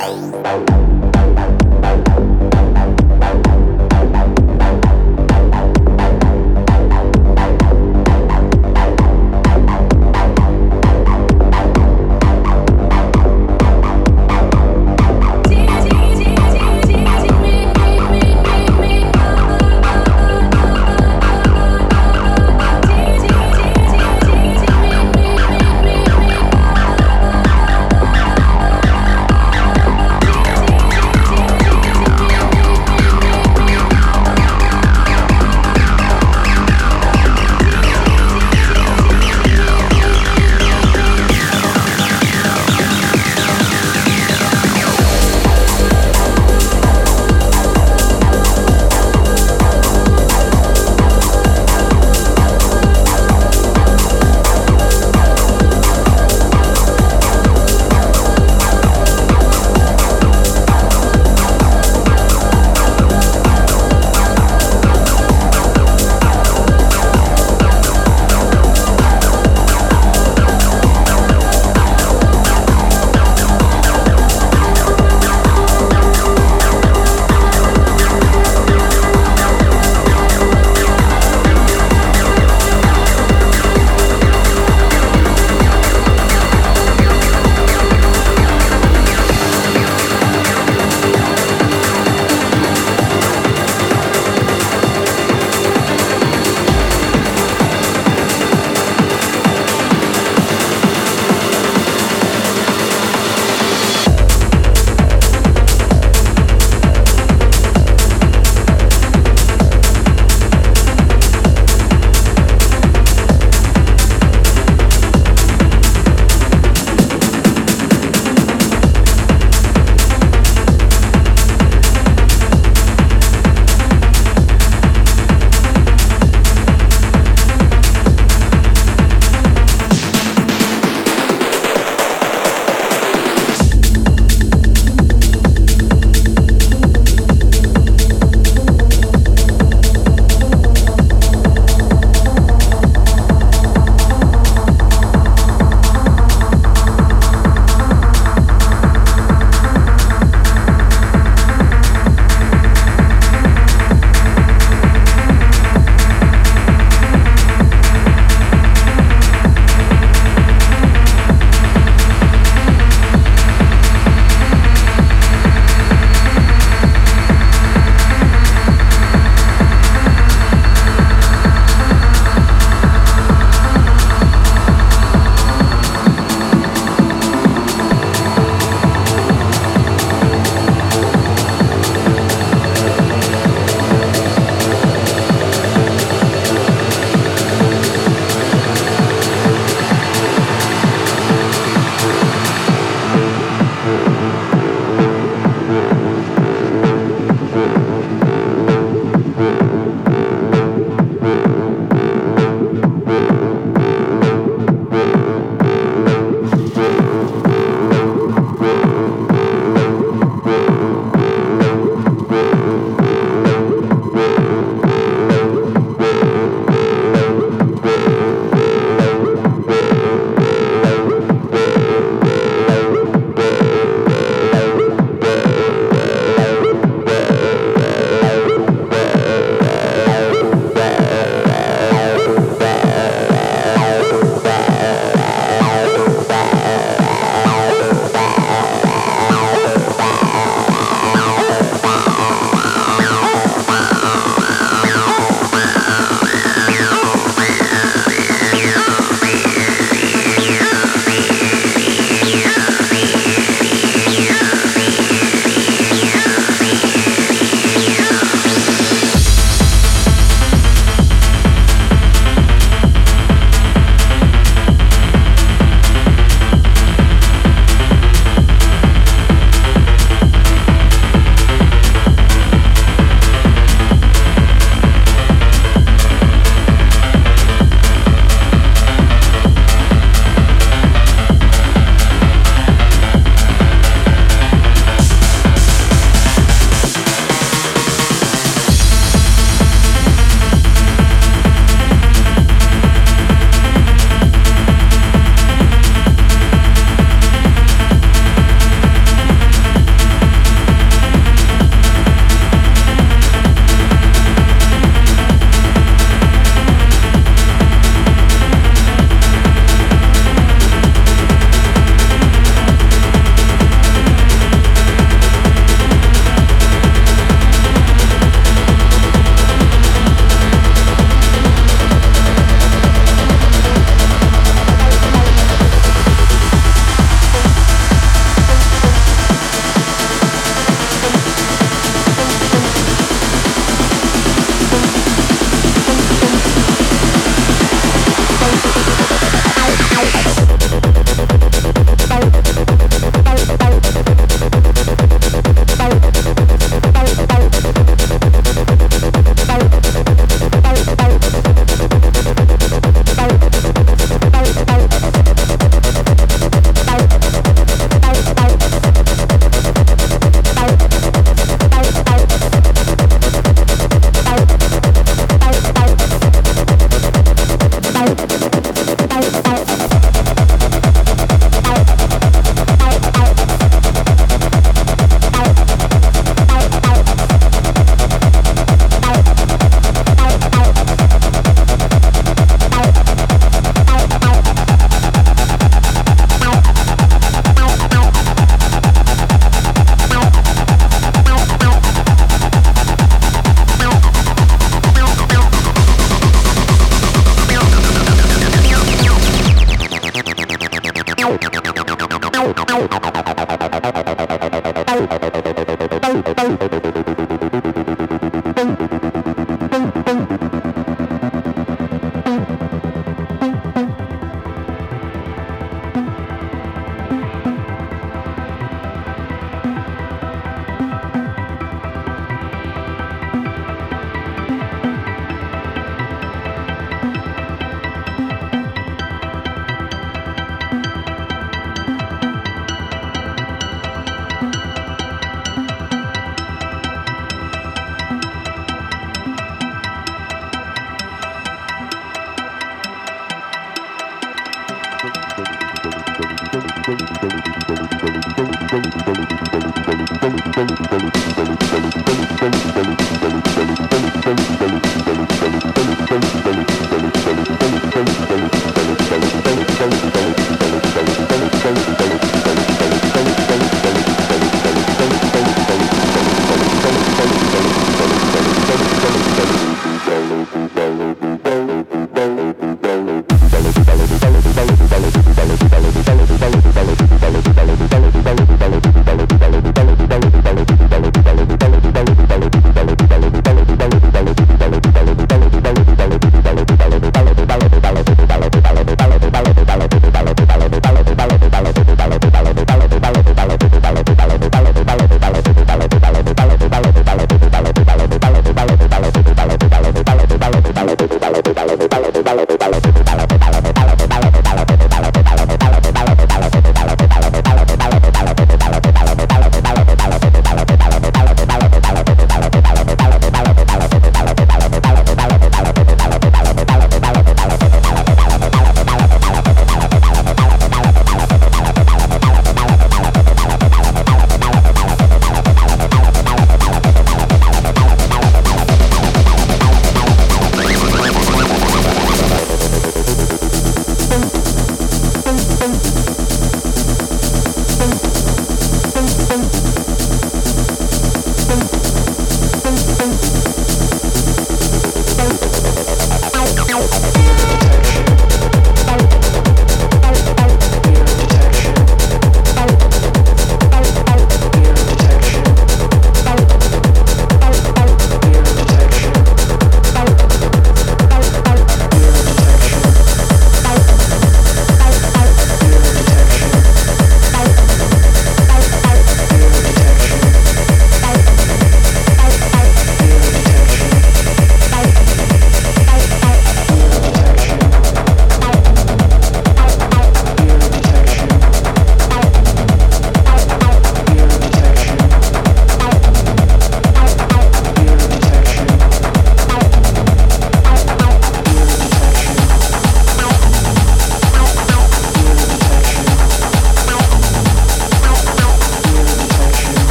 Bye.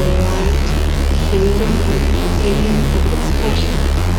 arrived, kingdom of the alien of expression.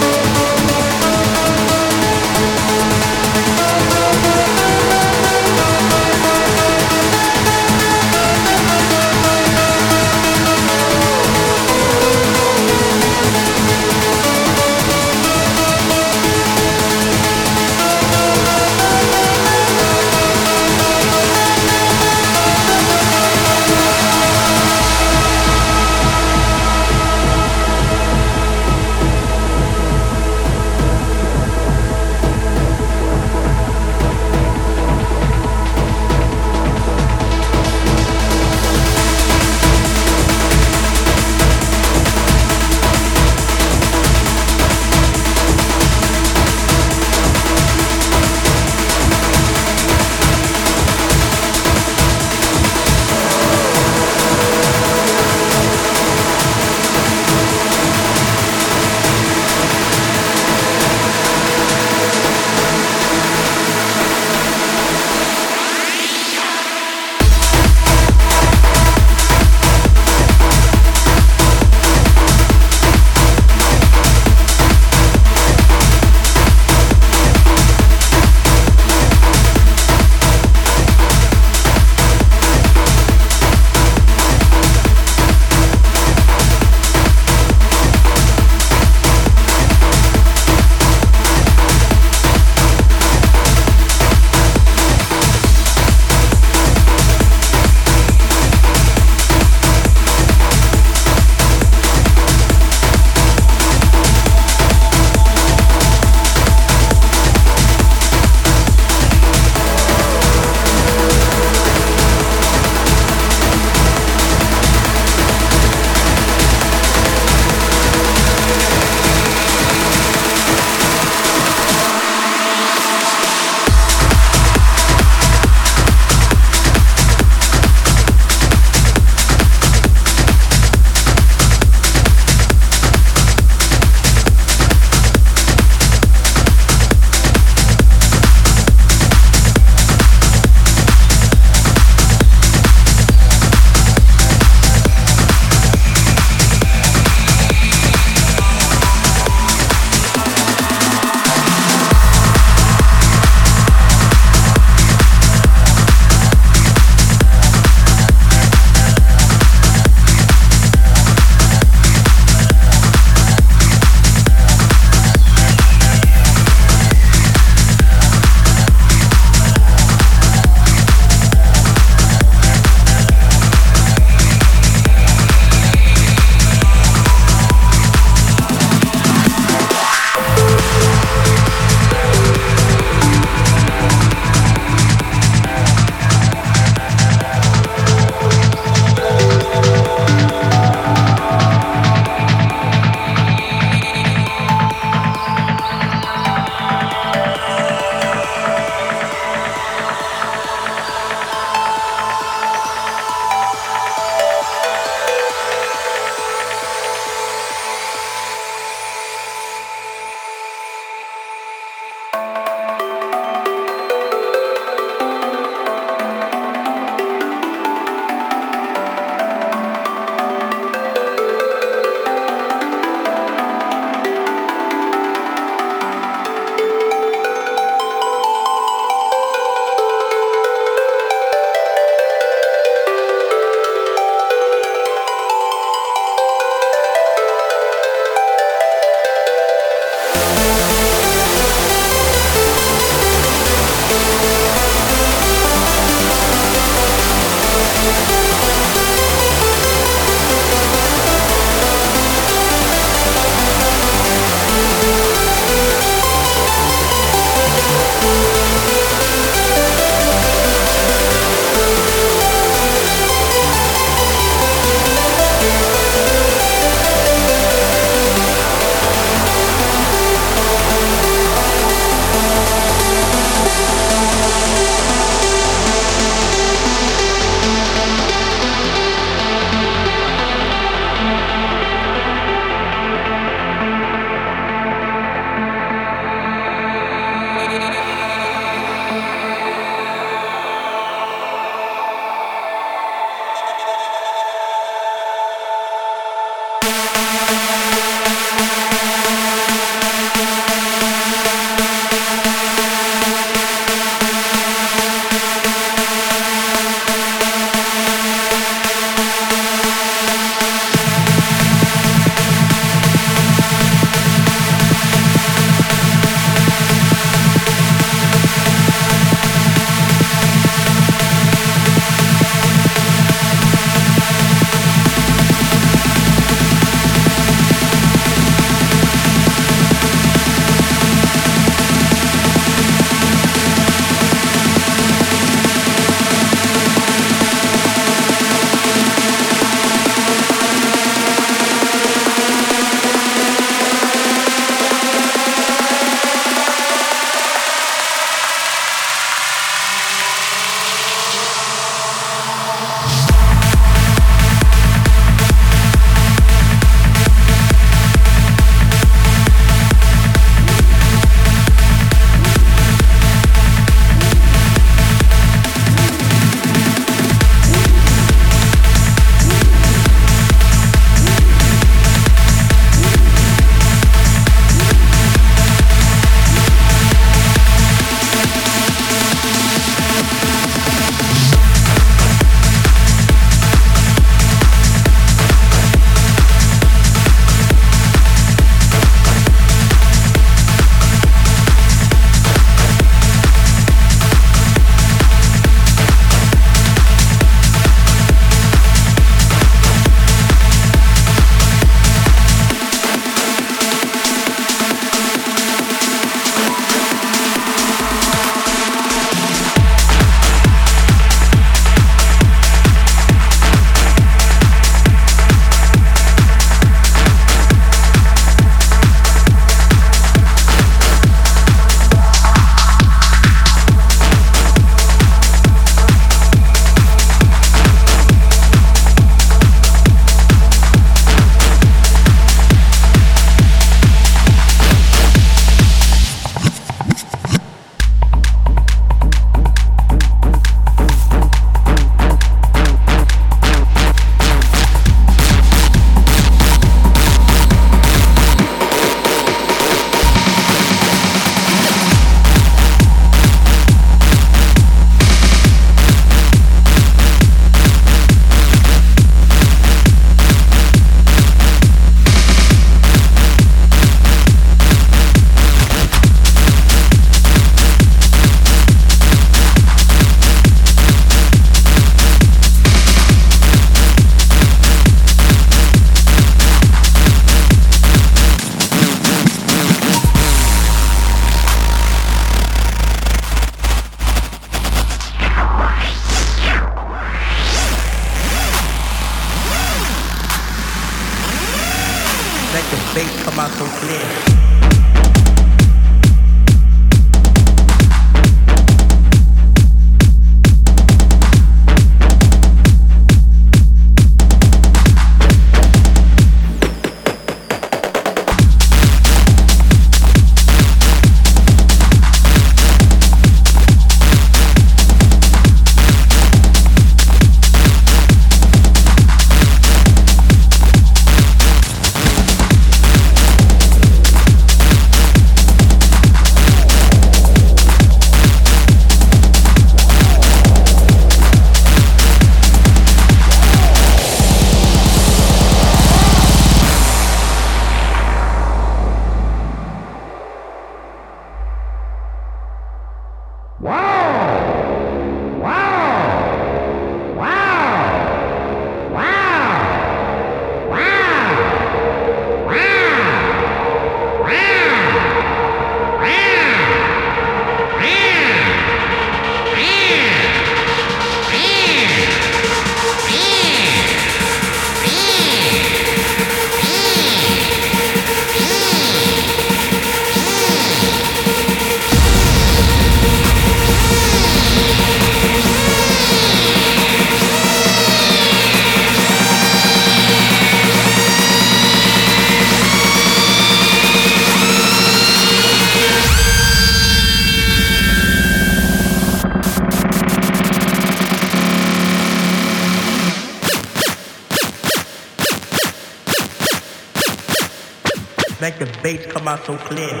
So clear.